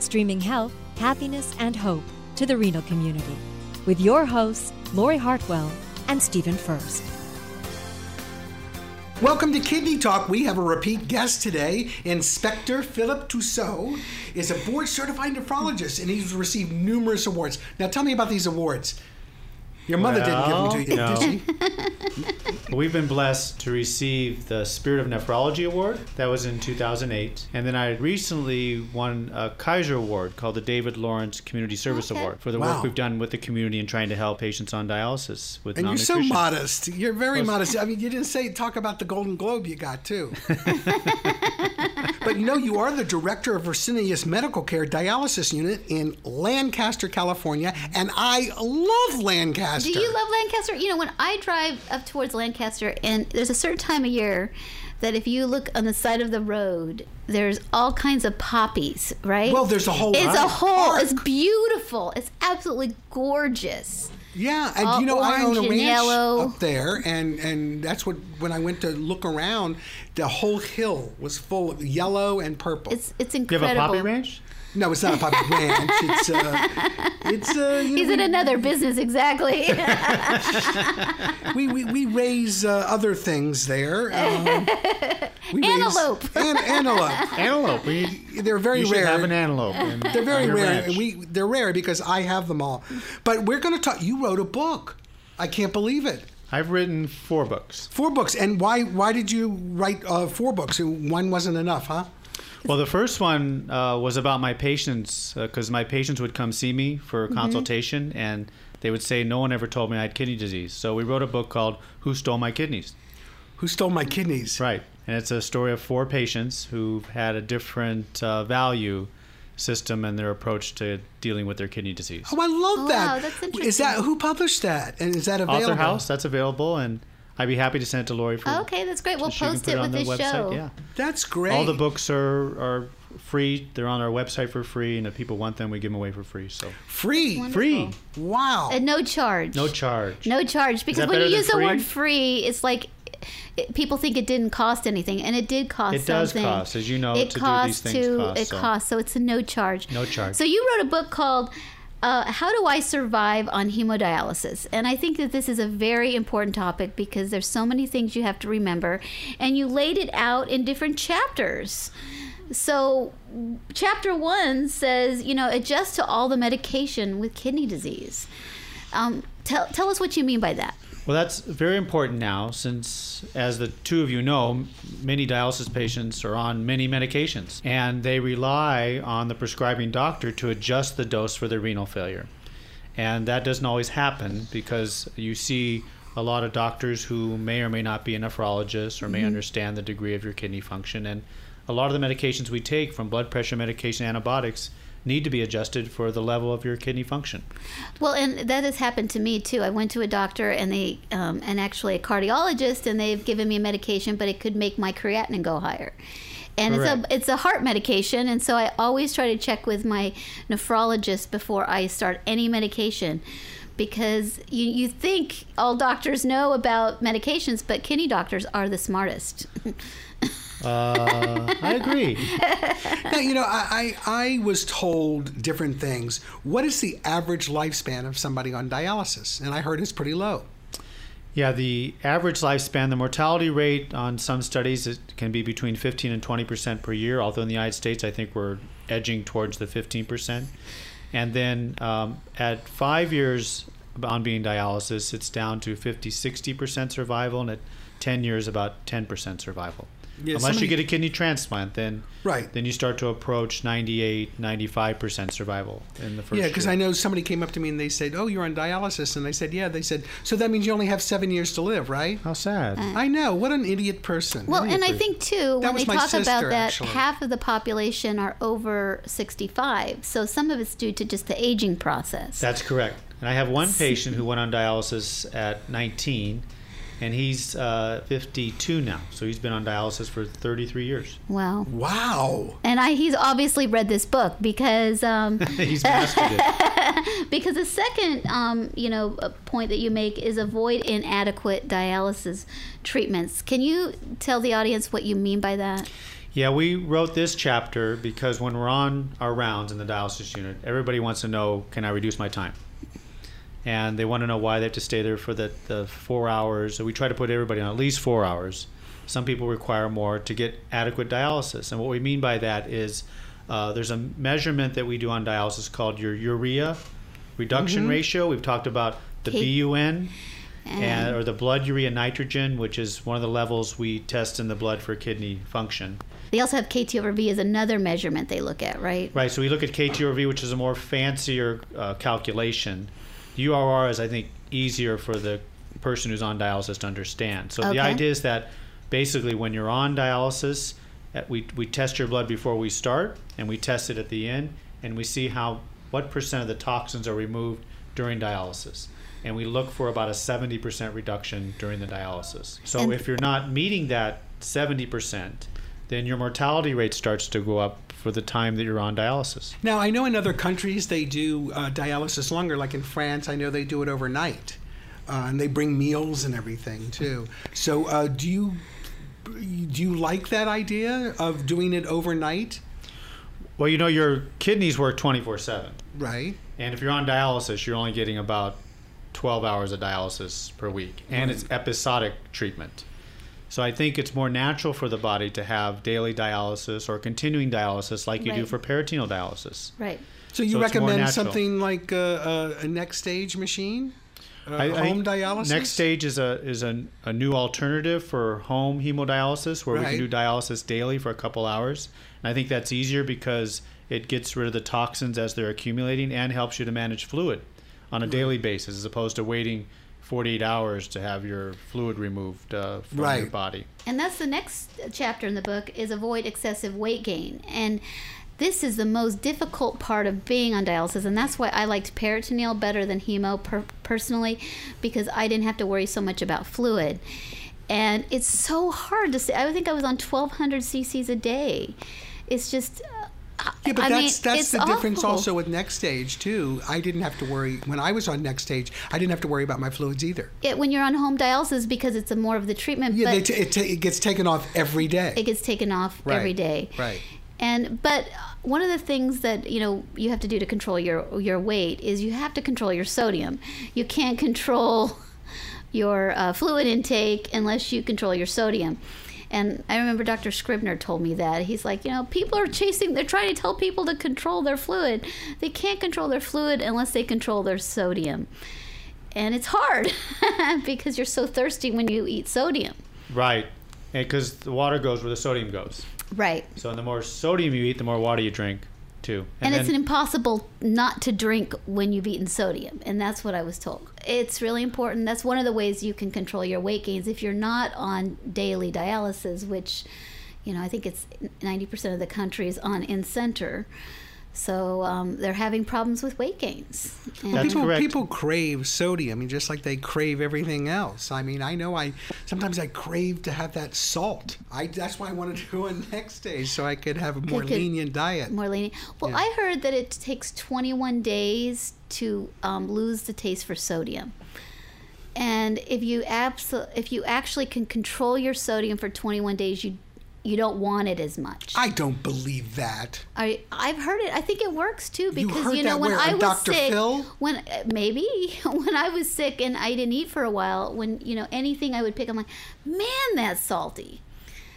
streaming health, happiness, and hope to the renal community with your hosts, Lori Hartwell and Stephen Furst. Welcome to Kidney Talk. We have a repeat guest today. Inspector Philip Tuso is a board certified nephrologist and he's received numerous awards. Now, tell me about these awards. Your mother well, didn't give them to you, did she? We've been blessed to receive the Spirit of Nephrology Award. That was in 2008. And then I recently won a Kaiser Award called the David Lawrence Community Service okay. Award for the wow. work we've done with the community and trying to help patients on dialysis with And you're so modest. You're very well, modest. I mean, you didn't say talk about the Golden Globe you got too. but you know, you are the director of Fresenius Medical Care Dialysis Unit in Lancaster, California, and I love Lancaster. Do you love Lancaster? You know, when I drive up towards Lancaster, and there's a certain time of year that if you look on the side of the road, there's all kinds of poppies, right? Well, there's a whole. It's a whole. It's beautiful. It's absolutely gorgeous. Yeah, and all you know I own a ranch yellow. up there, and and that's what when I went to look around, the whole hill was full of yellow and purple. It's it's incredible. you have a poppy ranch? No, it's not a poppy ranch. It's uh, it's uh, you He's know, in another business exactly. we, we, we raise uh, other things there. Um, we Antelope. Raise, an, antelope. Antelope. We, they're very you should rare. have an antelope. in- They're very on your rare. ranch. and We they're rare because I have them all. But we're going to talk. You wrote a book. I can't believe it. I've written four books. Four books. And why why did you write uh, four books? One wasn't enough, huh? Well, the first one uh, was about my patients because my patients would come see me for a Mm-hmm. consultation and they would say no one ever told me I had kidney disease. So we wrote a book called Who Stole My Kidneys? Who stole my kidneys? Right. And it's a story of four patients who've had a different uh, value system and their approach to dealing with their kidney disease. Oh, I love Wow, that. that's Is that who published that? And is that available? Author House, that's available, and I'd be happy to send it to Lori for. okay, that's great. We'll post put it on with the this website. show. Yeah. That's great. All the books are, are free. They're on our website for free, and if people want them, we give them away for free. So free. free, Wow. At no charge. no charge. No charge because when you better than use the word free? free, it's like it, people think it didn't cost anything, and it did cost It does something. cost, as you know, It to do costs these things to costs, it so- costs, so it's a no charge. No charge. So you wrote a book called. Uh, how do I survive on hemodialysis? And I think that this is a very important topic because there's so many things you have to remember, and you laid it out in different chapters. So, chapter one says, you know, adjust to all the medication with kidney disease. Um, tell, tell us what you mean by that. Well, that's very important now, since, as the two of you know, many dialysis patients are on many medications, and they rely on the prescribing doctor to adjust the dose for their renal failure. And that doesn't always happen because you see a lot of doctors who may or may not be a nephrologist or may mm-hmm. understand the degree of your kidney function. And a lot of the medications we take, from blood pressure medication, antibiotics, need to be adjusted for the level of your kidney function. Well, and that has happened to me too. I went to a doctor and they, um, and actually a cardiologist, and they've given me a medication, but it could make my creatinine go higher. And it's a it's a heart medication, and so I always try to check with my nephrologist before I start any medication, because you you think all doctors know about medications, but kidney doctors are the smartest. Uh, I agree. Now, you know, I, I, I was told different things. What is the average lifespan of somebody on dialysis? And I heard it's pretty low. Yeah, the average lifespan, the mortality rate on some studies it can be between 15 and 20 percent per year. Although in the United States, I think we're edging towards the 15 percent. And then um, at five years on being dialysis, it's down to 50, 60 percent survival, and at 10 years, about 10 percent survival. Yeah, Unless somebody- you get a kidney transplant, then Right. then you start to approach 98, 95% survival in the first Yeah, because. I know somebody came up to me and they said, "Oh, you're on dialysis," and I said, "Yeah." They said, "So that means you only have seven years to live, right?" How sad. Uh. I know. What an idiot person. Well, and I think too, That when they my talk about that, actually. half of the population are over 65. So some of it's due to just the aging process. That's correct. And I have one patient who went on dialysis at 19, and he's uh, 52 now. So he's been on dialysis for 33 years. wow. Wow. And I, he's obviously read this book because um, he's mastered it. because the second um, you know uh, point that you make is avoid inadequate dialysis treatments. Can you tell the audience what you mean by that? Yeah, we wrote this chapter because when we're on our rounds in the dialysis unit, everybody wants to know, can I reduce my time? And they want to know why they have to stay there for the, the four hours. So we try to put everybody on at least four hours. Some people require more to get adequate dialysis. And what we mean by that is uh, there's a measurement that we do on dialysis called your urea reduction Mhm. ratio. We've talked about the K- BUN. And, And- or the blood urea nitrogen, which is one of the levels we test in the blood for kidney function. They also have KT over V as another measurement they look at, right? Right. So we look at KTRV, which is a more fancier uh, calculation. URR is, I think, easier for the person who's on dialysis to understand. So Okay. the idea is that basically, when you're on dialysis, uh, we we test your blood before we start, and we test it at the end, and we see how what percent of the toxins are removed during dialysis. And we look for about a 70% reduction during the dialysis. So And- if you're not meeting that 70%, then your mortality rate starts to go up for the time that you're on dialysis. Now I know in other countries they do uh, dialysis longer. Like in France, I know they do it overnight, uh, and they bring meals and everything too. So uh, do you do you like that idea of doing it overnight? Well, you know, your kidneys work 24 7. Right. And if you're on dialysis, you're only getting about 12 hours of dialysis per week. And it's episodic treatment. So I think it's more natural for the body to have daily dialysis or continuing dialysis like you do for peritoneal dialysis. Right. So you So recommend something like a, a, a NxStage machine, uh, I- I home think dialysis. Next stage is a is a, a new alternative for home hemodialysis where we can do dialysis daily for a couple hours. And I think that's easier because it gets rid of the toxins as they're accumulating and helps you to manage fluid on a daily basis as opposed to waiting 48 hours to have your fluid removed uh, from your body. And that's the next chapter in the book is avoid excessive weight gain. And this is the most difficult part of being on dialysis and that's why I liked peritoneal better than hemo per- personally because I didn't have to worry so much about fluid. And it's so hard to say. I think I was on 1200 cc's a day. It's just Yeah, but I that's mean, that's the difference also with NxStage too. I didn't have to worry when I was on NxStage. I didn't have to worry about my fluids either. it, when you're on home dialysis because it's a more of the treatment Yeah, t- it, ta it gets taken off every day. it gets taken off Right. every day. Right. And but one of the things that you know you have to do to control your your weight is you have to control your sodium. You can't control your uh, fluid intake unless you control your sodium. And I remember Dr. Scribner told me that. He's like, you know, people are chasing, they're trying to tell people to control their fluid. They can't control their fluid unless they control their sodium. And it's hard because you're so thirsty when you eat sodium. Right. Because the water goes where the sodium goes. Right. So the more sodium you eat, the more water you drink, too. And, it's then- an impossible not to drink when you've eaten sodium. And that's what I was told. It's really important. That's one of the ways you can control your weight gains if you're not on daily dialysis, which, you know, I think it's 90% of the country is on in center. So um, they're having problems with weight gains. And Well, people, people crave sodium, I mean, just like they crave everything else. I mean, I know I sometimes I crave to have that salt. I that's why I wanted to go on NxStage so I could have a more Could- could- lenient diet. More lenient. Well, Yeah. I heard that it takes 21 days to um, lose the taste for sodium. And if you abso- if you actually can control your sodium for 21 days, you you don't want it as much. I don't believe that. I I've heard it. I think it works too You because heard you know when where? I was Dr. sick, Phil? when uh, maybe when I was sick and I didn't eat for a while, when you know anything I would pick, I'm like, man, that's salty.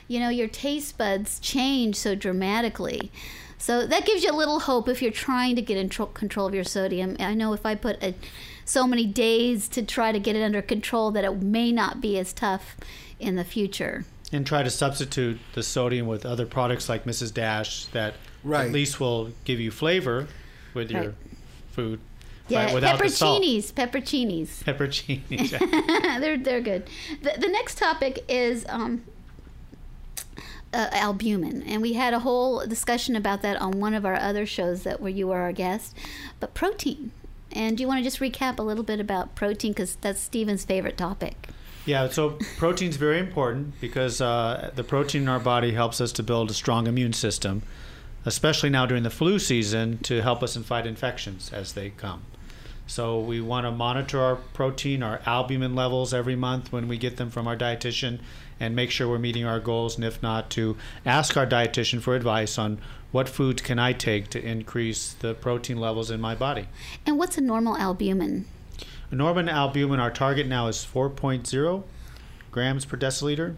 You know, your taste buds change so dramatically. So that gives you a little hope if you're trying to get in tro- control of your sodium. I know if I put a, so many days to try to get it under control, that it may not be as tough in the future. And try to substitute the sodium with other products like Mrs. Dash that Right. at least will give you flavor with your food. Yeah, right, without the salt. pepperoncinis, pepperoncinis. Pepperoncinis. they're they're good. The, the next topic is um, uh, albumin, and we had a whole discussion about that on one of our other shows that where you were our guest. But protein, and do you want to just recap a little bit about protein because that's Stephen's favorite topic. Yeah, so protein's very important because uh, the protein in our body helps us to build a strong immune system, especially now during the flu season to help us in fight infections as they come. So we want to monitor our protein, our albumin levels every month when we get them from our dietitian and make sure we're meeting our goals and if not to ask our dietitian for advice on what foods can I take to increase the protein levels in my body. And what's a normal albumin? Normal albumin, our target now is 4.0 grams per deciliter.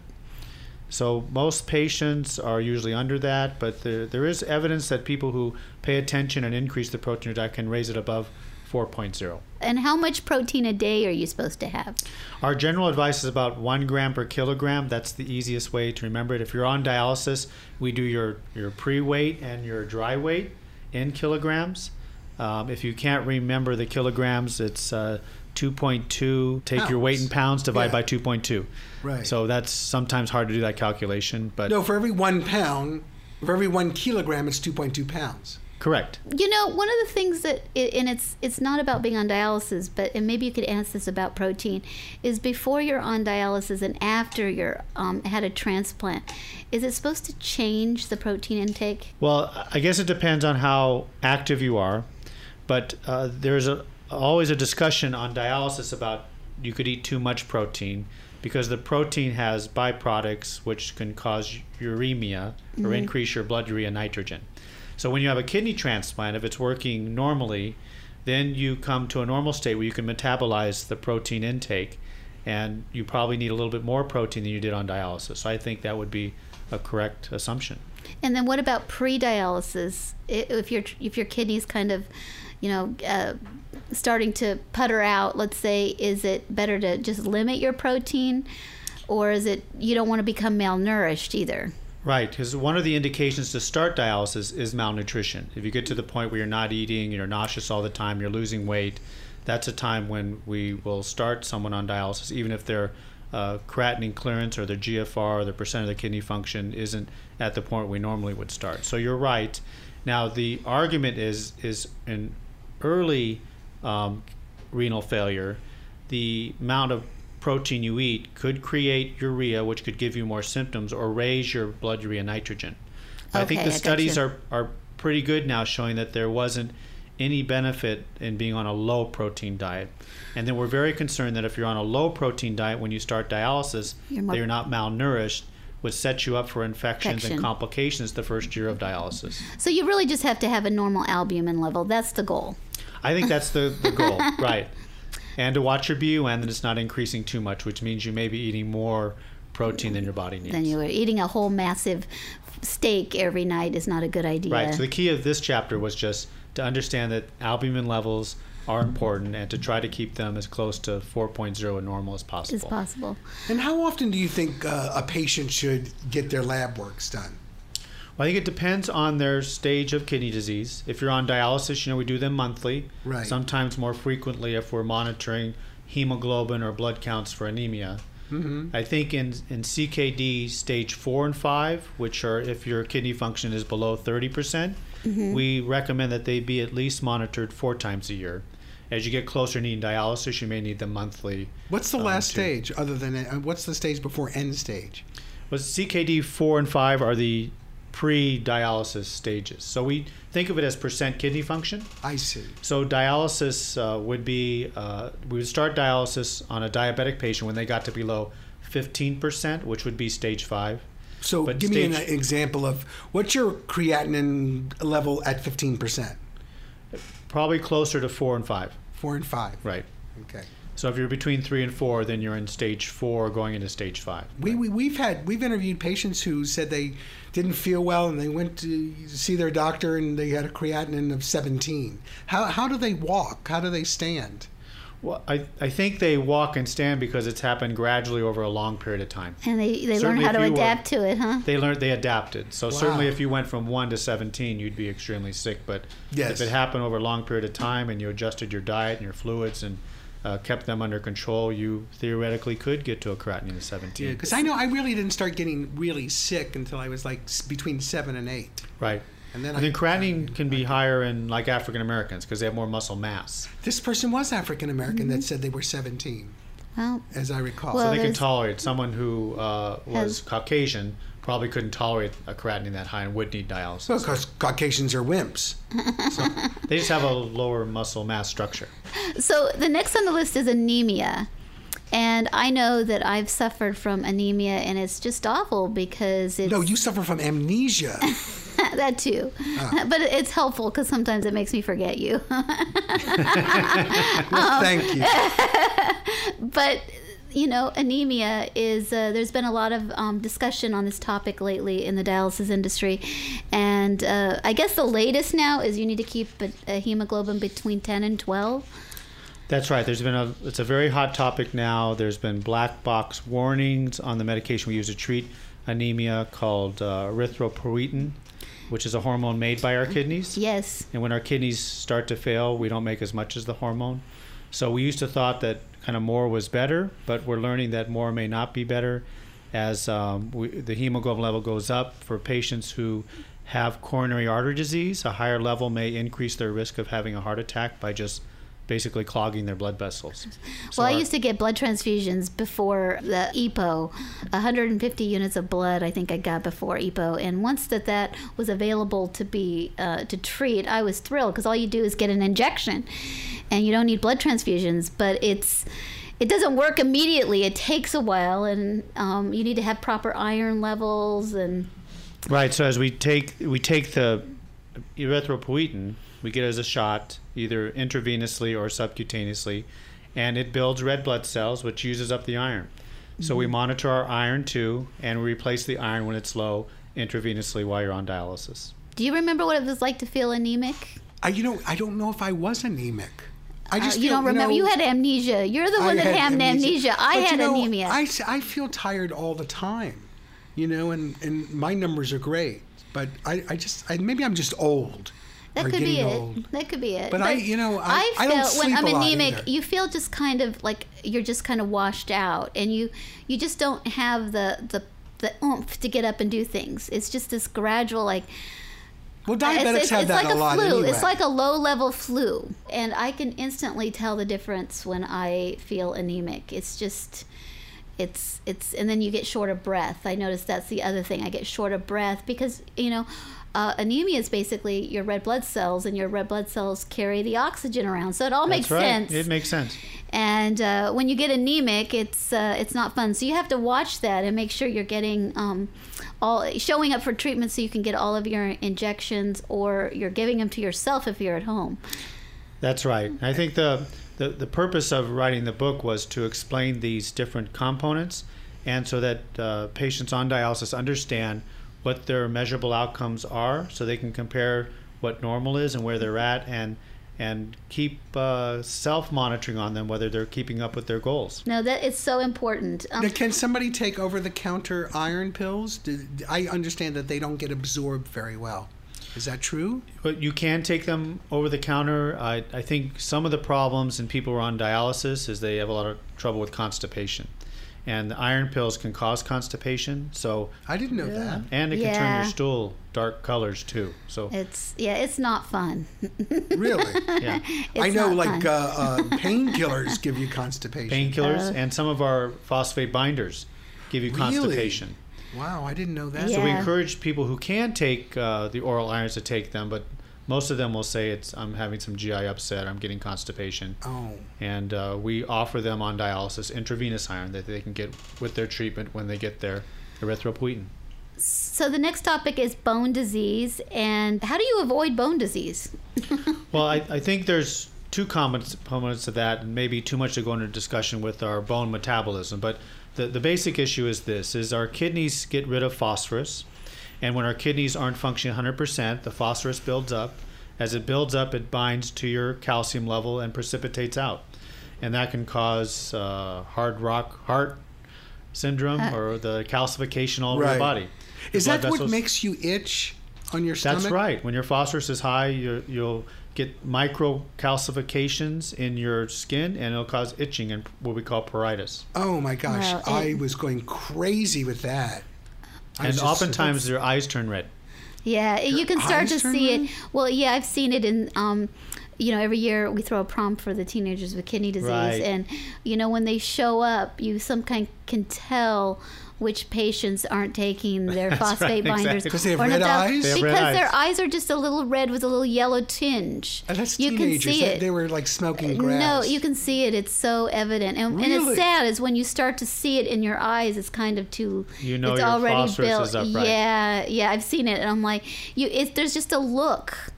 So most patients are usually under that, but there, there is evidence that people who pay attention and increase the protein in their diet can raise it above 4.0. And how much protein a day are you supposed to have? Our general advice is about one gram per kilogram. That's the easiest way to remember it. If you're on dialysis, we do your, your pre weight and your dry weight in kilograms. Um, if you can't remember the kilograms, it's uh, 2.2. Take your weight in pounds, divide Yeah. by 2.2. Right. So that's sometimes hard to do that calculation, but No, for every one pound, for every one kilogram, it's 2.2 pounds. correct. You know, one of the things that, and it's it's not about being on dialysis, but and maybe you could answer this about protein, is before you're on dialysis and after you're um, had a transplant, is it supposed to change the protein intake? Well, I guess it depends on how active you are, but uh, there's a, always a discussion on dialysis about you could eat too much protein because the protein has byproducts which can cause uremia or Mhm. increase your blood urea nitrogen. So when you have a kidney transplant, if it's working normally, then you come to a normal state where you can metabolize the protein intake, and you probably need a little bit more protein than you did on dialysis. So I think that would be a correct assumption. And then what about pre-dialysis? If your if your kidney's kind of, you know, uh, starting to putter out, let's say, is it better to just limit your protein, or is it you don't want to become malnourished either? Right, because one of the indications to start dialysis is malnutrition. If you get to the point where you're not eating, you're nauseous all the time, you're losing weight, that's a time when we will start someone on dialysis, even if their uh, creatinine clearance or their GFR or the percent of the kidney function isn't at the point we normally would start. So you're right. Now the argument is is in early um, renal failure, the amount of protein you eat could create urea, which could give you more symptoms, or raise your blood urea nitrogen. I think the I studies are, are pretty good now showing that there wasn't any benefit in being on a low protein diet. And then we're very concerned that if you're on a low protein diet when you start dialysis, You're that you're not malnourished, which sets you up for infections Infection. and complications the first year of dialysis. So you really just have to have a normal albumin level. That's the goal. I think that's the, the goal, right? And to watch your BUN and that it's not increasing too much, which means you may be eating more protein than your body needs. Then you were eating a whole massive steak every night is not a good idea. Right. So the key of this chapter was just to understand that albumin levels are important and to try to keep them as close to 4.0 and normal as possible. is possible. And how often do you think uh, a patient should get their lab works done? Well, I think it depends on their stage of kidney disease. If you're on dialysis, you know, we do them monthly. Right. Sometimes more frequently if we're monitoring hemoglobin or blood counts for anemia. Mm-hmm. I think in, in CKD stage four and five, which are if your kidney function is below 30%, percent Mhm. we recommend that they be at least monitored four times a year. As you get closer to needing dialysis, you may need them monthly. What's the um, last to- stage other than uh, what's the stage before end stage? Well, CKD four and five are the pre-dialysis stages. So we think of it as percent kidney function. I see. So dialysis uh, would be uh, we would start dialysis on a diabetic patient when they got to below 15%, which would be stage five. So But give me an example of what's your creatinine level at 15%? Probably closer to four and five. Four and five. Right. Okay. So if you're between three and four, then you're in stage four, going into stage five. We, we we've had we've interviewed patients who said they didn't feel well and they went to see their doctor and they had a creatinine of 17. How how do they walk? How do they stand? Well, I, I think they walk and stand because it's happened gradually over a long period of time. And they, they learn how to you were- adapt to it, huh? They learned they adapted. So Wow. certainly, if you went from one to seventeen, you'd be extremely sick. But Yes. if it happened over a long period of time and you adjusted your diet and your fluids and uh, kept them under control, you theoretically could get to a creatinine of seventeen. Yeah, because I know I really didn't start getting really sick until I was like between seven and eight. Right. And then I I, think creatinine can be higher in like African Americans because they have more muscle mass. this person was African American that said they were 17, Well, as I recall. Well, so they can tolerate. Someone who uh, was Has- Caucasian probably couldn't tolerate a creatinine that high and would need dialysis. Well, because Caucasians are wimps. They just have a lower muscle mass structure. So the next on the list is anemia. And I know that I've suffered from anemia, and it's just awful because it's No, you suffer from amnesia. that too. Ah. But it's helpful because sometimes it makes me forget you. Well, thank you. but you know, anemia is uh, there's been a lot of um, discussion on this topic lately in the dialysis industry, and uh, I guess the latest now is you need to keep a, a hemoglobin between 10 and 12. That's right. There's been a it's a very hot topic now. There's been black box warnings on the medication we use to treat anemia called uh, erythropoietin, which is a hormone made by our kidneys. Yes. And when our kidneys start to fail, we don't make as much as the hormone. So we used to thought that kind of more was better, but we're learning that more may not be better as um, we, the hemoglobin level goes up for patients who have coronary artery disease. A higher level may increase their risk of having a heart attack by just basically clogging their blood vessels. So well, I our- used to get blood transfusions before the EPO, 150 units of blood. I think I got before EPO, and once that that was available to be uh, to treat, I was thrilled because all you do is get an injection, and you don't need blood transfusions. But it's it doesn't work immediately. It takes a while, and um, you need to have proper iron levels and Right. So as we take we take the erythropoietin, we get it as a shot, either intravenously or subcutaneously, and it builds red blood cells, which uses up the iron. So we monitor our iron too, and we replace the iron when it's low intravenously while you're on dialysis. Do you remember what it was like to feel anemic? I, you know, I don't know if I was anemic. I just Uh, you feel, don't remember. know, You had amnesia. You're the I one that had amnesia. I But, had you know, anemia. I, s- I feel tired all the time, you know, and, and my numbers are great, but I, I just I, maybe I'm just old. That could be getting it. That could be it. But I- you know, I- I feel don't when I'm anemic, you feel just kind of like you're just kind of washed out, and you you just don't have the the the oomph to get up and do things. It's just this gradual like. Well, It's, diabetics it's, have it's that like a lot flu. anyway. It's like a low level flu, and I can instantly tell the difference when I feel anemic. It's just, it's it's, and then you get short of breath. I notice that's the other thing. I get short of breath because you know. Uh, anemia is basically your red blood cells, and your red blood cells carry the oxygen around. So it all makes right. sense. It makes sense. And uh, when you get anemic, it's uh, it's not fun. So you have to watch that and make sure you're getting um, all showing up for treatment, so you can get all of your injections, or you're giving them to yourself if you're at home. That's right. I think the, the the purpose of writing the book was to explain these different components, and so that uh, patients on dialysis understand what their measurable outcomes are, so they can compare what normal is and where they're at, and and keep uh, self monitoring on them whether they're keeping up with their goals. No, that it's so important. Um, Now, can somebody take over the counter iron pills? Do- I understand that they don't get absorbed very well. Is that true? But you can take them over the counter. I, I think some of the problems in people who are on dialysis is they have a lot of trouble with constipation. And the iron pills can cause constipation. So I didn't know that. And it can turn your stool dark colors too. So it's yeah, it's not fun. Really? yeah, It's I know, not like uh, uh, painkillers give you constipation. painkillers Uh, and some of our phosphate binders give you Really? constipation. Wow, I didn't know that. Yeah. So we encourage people who can take uh, the oral irons to take them, but most of them will say it's I'm having some GI upset, I'm getting constipation. Oh, and uh, we offer them on dialysis intravenous iron that they can get with their treatment when they get their erythropoietin. So the next topic is bone disease, and how do you avoid bone disease? Well, I, I think there's two components components to that, and maybe too much to go into discussion with our bone metabolism. But the, the basic issue is this: is our kidneys get rid of phosphorus, and when our kidneys aren't functioning 100%, the phosphorus builds up. As it builds up, it binds to your calcium level and precipitates out. and that can cause uh, hard rock heart syndrome Uh. or the calcification all over Right. your body. Is Blood that what makes you itch on your stomach? That's right. When your phosphorus is high, you you'll get micro calcifications in your skin, and it'll cause itching and what we call pruritus. Oh my gosh, Well, I was going crazy with that. I And was just- oftentimes their eyes turn red. Yeah, you can start to see red? it. Well, yeah, I've seen it in. Um, you know, every year we throw a prom for the teenagers with kidney disease, Right. and you know when they show up, you some kind can tell which patients aren't taking their That's phosphate right, binders exactly. 'Cause they have or red eyes? They have because red their eyes. eyes are just a little red with a little yellow tinge. And that's you can see it. They were like smoking grass. No, you can see it. It's so evident, and, and it's sad. Is when you start to see it in your eyes. It's kind of too. You know it's your already built. is up, right? Yeah, yeah. I've seen it, and I'm like, you. It, there's just a look,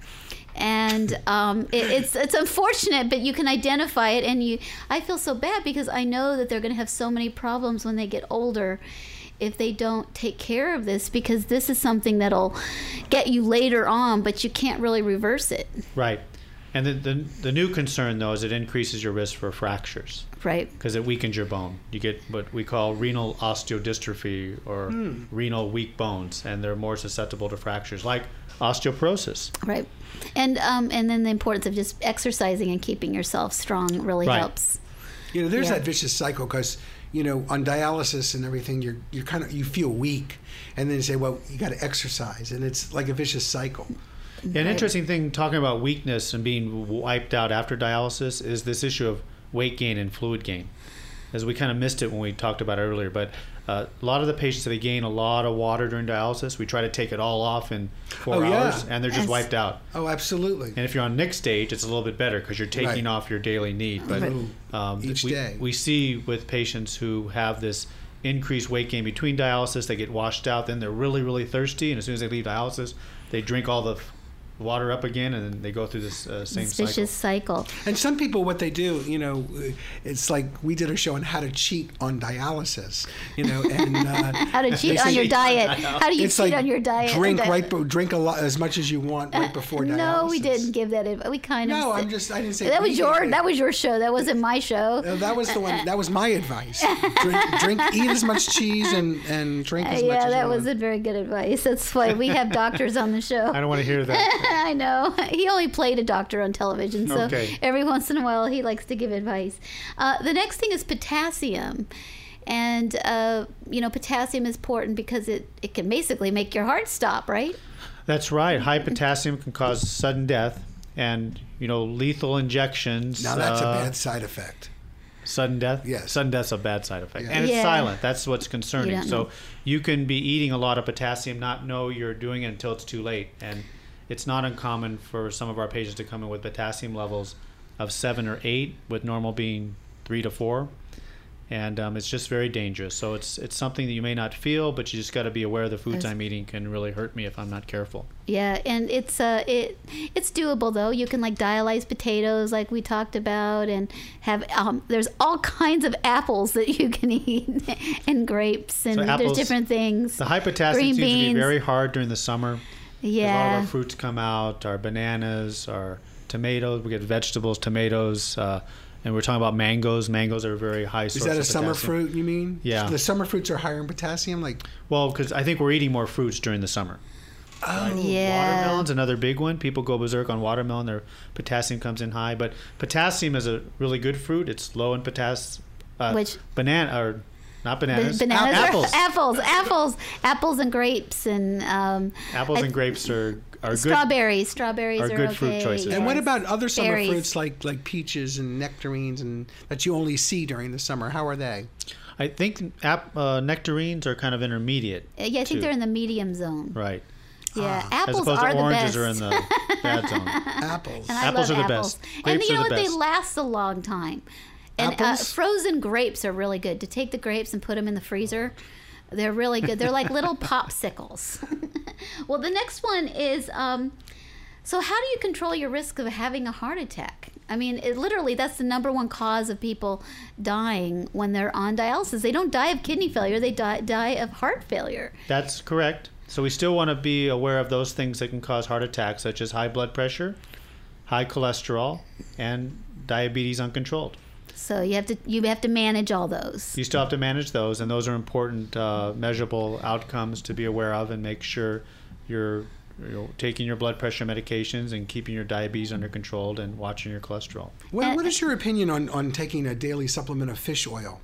and um, it, it's it's unfortunate, but you can identify it, and you. I feel so bad because I know that they're going to have so many problems when they get older. If they don't take care of this, because this is something that'll get you later on, but you can't really reverse it. Right. And the, the, the new concern, though, is it increases your risk for fractures Right. because it weakens your bone. You get what we call renal osteodystrophy or renal weak bones, and they're more susceptible to fractures like osteoporosis. Right. And um, and then the importance of just exercising and keeping yourself strong really Right. helps. You know, there's Yeah. that vicious cycle because you know on dialysis and everything, you're you're kind of you feel weak, and then you say, well, you got to exercise, and it's like a vicious cycle. An interesting thing talking about weakness and being wiped out after dialysis is this issue of weight gain and fluid gain. As we kind of missed it when we talked about it earlier, but uh, a lot of the patients they gain a lot of water during dialysis. We try to take it all off in four Oh, yeah. hours, and they're just Yes. wiped out. Oh, absolutely. And if you're on NxStage, it's a little bit better because you're taking Right. off your daily need. But um, Each we, day. we see with patients who have this increased weight gain between dialysis, they get washed out. Then they're really, really thirsty, and as soon as they leave dialysis, they drink all the water up again, and then they go through this uh, same This cycle. vicious cycle. And some people, what they do, you know, it's like we did a show on how to cheat on dialysis, you know, and uh, How to cheat on say- your diet. How do you it's cheat like on your diet? Drink Di- right, be- drink a lot as much as you want right before dialysis. No, we didn't give that. adv- We kind of. No, said- I'm just. I didn't say That was your. did. That was your show. That wasn't my show. Uh, that was the one. That was my advice. Drink, drink eat as much cheese and and drink as much yeah, that you wasn't very good advice. That's why we have doctors on the show. I don't want to hear that. I know. He only played a doctor on television, so Okay. every once in a while he likes to give advice. Uh, the next thing is potassium. And, uh, you know, potassium is important because it, it can basically make your heart stop, right? That's right. High potassium can cause sudden death, and you know lethal injections. now that's a uh, bad side effect. Sudden death? Yes. Sudden death's a bad side effect. Yeah. And it's Yeah. silent. That's what's concerning. You so know. you can be eating a lot of potassium, not know you're doing it until it's too late. And it's not uncommon for some of our patients to come in with potassium levels of seven or eight, with normal being three to four. And um, it's just very dangerous. So it's it's something that you may not feel, but you just got to be aware the foods. I'm eating can really hurt me if I'm not careful. Yeah, and it's uh it it's doable though. You can like dialyze potatoes like we talked about and have um there's all kinds of apples that you can eat and grapes and So there's different things. The high potassium Green seems to be very hard during the summer. 'Cause A lot of our fruits come out, our bananas, our tomatoes. We get vegetables, tomatoes, uh, and we're talking about mangoes. Mangoes are a very high Is source that a of summer potassium. fruit? You mean? Yeah. The summer fruits are higher in potassium. Like Well, because I think we're eating more fruits during the summer. oh Yeah. Watermelon's another big one. People go berserk on watermelon. Their potassium comes in high, but potassium is a really good fruit. It's low in potassium. Uh, Which- banana or not Ba- bananas? bananas apples. apples, apples, apples and grapes and um, apples I- and grapes are are good. strawberries. Strawberries are are, good okay. fruit choices. And what about other summer Berries. fruits like like peaches and nectarines and that you only see during the summer? How are they? I think ap- uh, nectarines are kind of intermediate. Uh, Yeah, I think too. they're in the medium zone. Right. Yeah, As apples opposed are to the oranges best. are in the bad zone. Apples. And I Apples love are the apples. best. and you know the what? They last a long time. And uh, frozen grapes are really good. To take the grapes and put them in the freezer, they're really good. They're like little popsicles. well, the next one is um, so how do you control your risk of having a heart attack? I mean, it, literally, that's the number one cause of people dying when they're on dialysis. They don't die of kidney failure; they die, die of heart failure. That's correct. So we still want to be aware of those things that can cause heart attacks, such as high blood pressure, high cholesterol, and diabetes uncontrolled. So you have to you have to manage all those. You still have to manage those, and those are important uh, measurable outcomes to be aware of, and make sure you're you know, taking your blood pressure medications and keeping your diabetes under control and watching your cholesterol. Well, what is your opinion on, on taking a daily supplement of fish oil?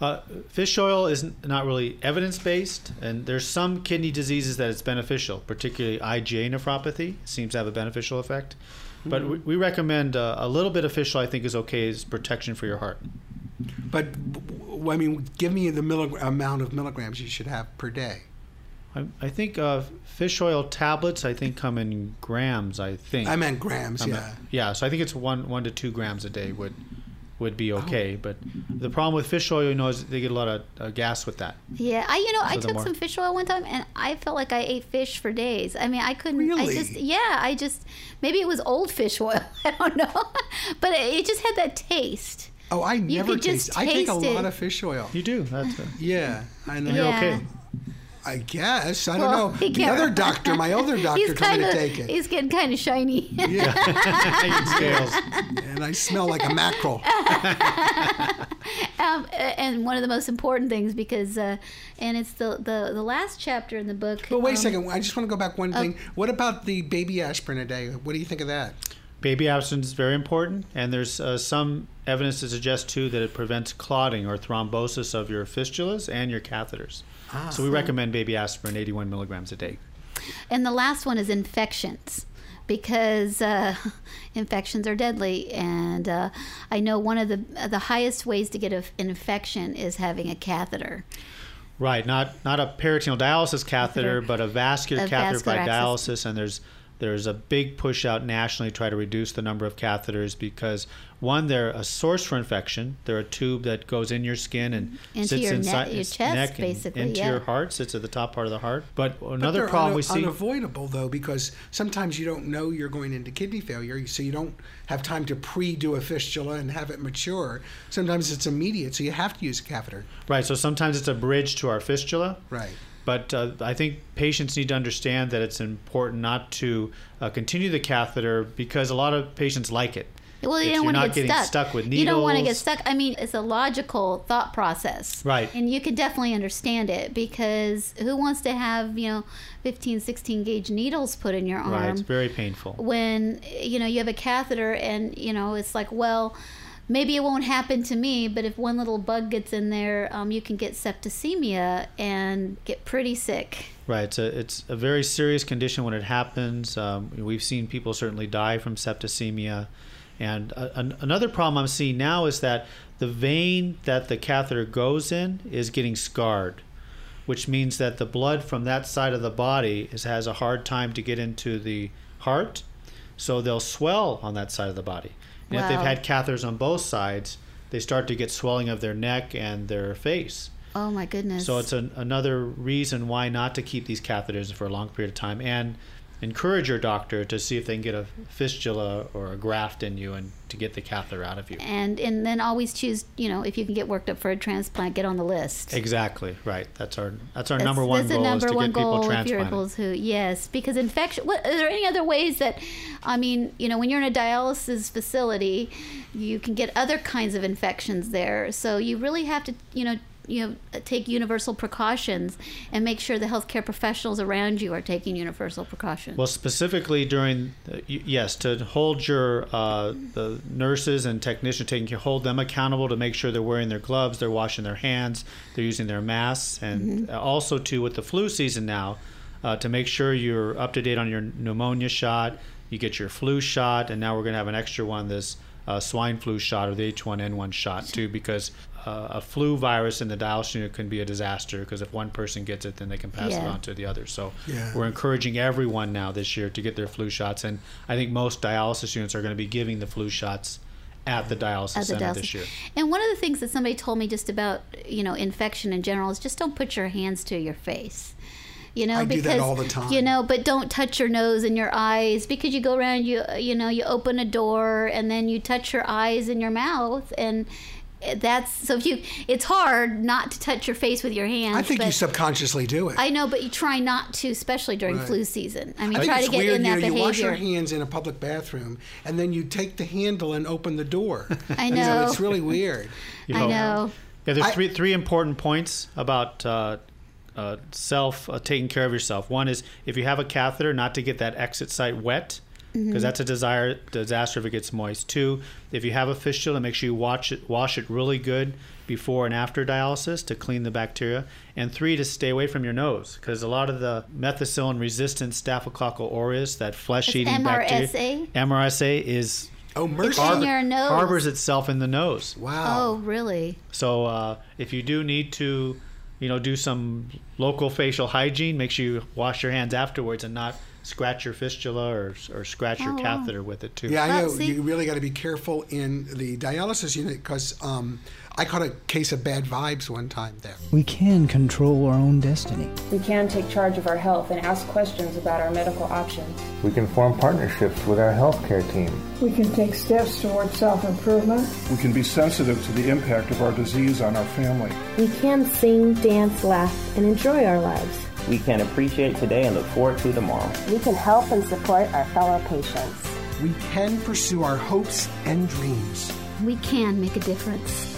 Uh, fish oil is not really evidence based, and there's some kidney diseases that it's beneficial, particularly IgA nephropathy seems to have a beneficial effect. But we, we recommend uh, a little bit of fish oil. I think is okay as protection for your heart. But I mean, give me the millig- amount of milligrams you should have per day. I, I think uh, fish oil tablets. I think come in grams. I think I meant grams, I yeah. meant- yeah. So I think it's one one to two grams a day would would be okay. But the problem with fish oil, you know, is they get a lot of uh, gas with that. Yeah, I you know I So the took more- some fish oil one time and I felt like I ate fish for days. I mean I couldn't. I Really? just yeah I just maybe it was old fish oil. I don't know, but it, it just had that taste. Oh, I You never taste. just taste. I take a taste lot of fish oil. You do. That's a, Yeah, I know. You're Yeah. okay. I guess. I don't know. The other doctor, my other doctor, he's told me kind to take it. he's getting kind of shiny. scales. and I smell like a mackerel. um, and one of the most important things because uh, and it's the, the the last chapter in the book. But wait a um, second. I just want to go back one oh. thing. What about the baby aspirin a day? What do you think of that? Baby aspirin is very important, and there's uh, some evidence to suggest too that it prevents clotting or thrombosis of your fistulas and your catheters. So we recommend baby aspirin, 81 milligrams a day. And the last one is infections because uh, infections are deadly. And uh, I know one of the the highest ways to get an infection is having a catheter. Right, not not a peritoneal dialysis catheter, but a vascular A catheter by access. dialysis, and there's there's a big push out nationally to try to reduce the number of catheters because one, they're a source for infection. They're a tube that goes in your skin and Into sits your ne- inside your chest, neck and basically, into yeah. your heart, sits at the top part of the heart. But But another they're problem una- we see. unavoidable though because sometimes you don't know you're going into kidney failure, so you don't have time to pre-do a fistula and have it mature. Sometimes it's immediate, so you have to use a catheter. Right. So sometimes it's a bridge to our fistula. Right. But uh, I think patients need to understand that it's important not to uh, continue the catheter because a lot of patients like it. Well, you don't want to get getting stuck. stuck with You don't want to get needles. stuck. I mean, it's a logical thought process. Right. And you can definitely understand it because who wants to have, you know, 15, 16 gauge needles put in your arm? Right. It's very painful. when you know you have a catheter and you know it's like well maybe it won't happen to me but if one little bug gets in there um, you can get septicemia and get pretty sick Right. It's a, it's a very serious condition when it happens. Um, we've seen people certainly die from septicemia. And an, another problem I'm seeing now is that the vein that the catheter goes in is getting scarred, which means that the blood from that side of the body is, has a hard time to get into the heart. So they'll swell on that side of the body. And if they've had catheters on both sides, they start to get swelling of their neck and their face. oh my goodness. So it's an, another reason why not to keep these catheters for a long period of time. And encourage your doctor to see if they can get a fistula or a graft in you and to get the catheter out of you. and and then always choose you know if you can get worked up for a transplant get on the list Exactly right. That's our that's our That's- number one that's goal number is to one get people goal you're transplanted. to yes because infection what are there any other ways that i mean you know when you're in a dialysis facility you can get other kinds of infections there so you really have to you know you know take universal precautions and make sure the healthcare professionals around you are taking universal precautions. Well, specifically during, the, yes, to hold your uh, the nurses and technicians, taking hold them accountable to make sure they're wearing their gloves, they're washing their hands, they're using their masks, and also too with the flu season now, uh, to make sure you're up to date on your pneumonia shot, you get your flu shot, and now we're going to have an extra one, this uh, swine flu shot or the H1N1 shot too, because uh, a flu virus in the dialysis unit can be a disaster because if one person gets it, then they can pass it on to the other. So Yeah. we're encouraging everyone now this year to get their flu shots, and I think most dialysis units are going to be giving the flu shots at the dialysis at the center dialysis. this year. And one of the things that somebody told me just about you know infection in general is just don't put your hands to your face. You know, I do because that all the time. you know, but don't touch your nose and your eyes because you go around you you know you open a door and then you touch your eyes and your mouth and that's so if you it's hard not to touch your face with your hands. I think you subconsciously do it. I know, but you try not to, especially during Right. flu season. I mean, I try it's to get weird, in you that know, You wash your hands in a public bathroom, and then you take the handle and open the door. I You know. it's really weird. You I know. Yeah, there's I- three three important points about uh, uh, self uh, taking care of yourself. One is if you have a catheter, not to get that exit site wet, because Mhm. that's a desire disaster if it gets moist. Two, if you have a fistula, make sure you watch it wash it really good before and after dialysis to clean the bacteria. And three, to stay away from your nose, because a lot of the methicillin resistant Staphylococcus aureus, that flesh eating bacteria, MRSA? MRSA is oh It's in your nose. harbors itself in the nose. Wow. Oh, really? So uh, if you do need to, you know, do some local facial hygiene, make sure you wash your hands afterwards and not scratch your fistula or, or scratch your Oh, wow. catheter with it too. Yeah, I know. You really got to be careful in the dialysis unit because um, I caught a case of bad vibes one time there. We can control our own destiny. We can take charge of our health and ask questions about our medical options. We can form partnerships with our healthcare team. We can take steps toward self improvement. We can be sensitive to the impact of our disease on our family. We can sing, dance, laugh, and enjoy our lives. We can appreciate today and look forward to tomorrow. We can help and support our fellow patients. We can pursue our hopes and dreams. We can make a difference.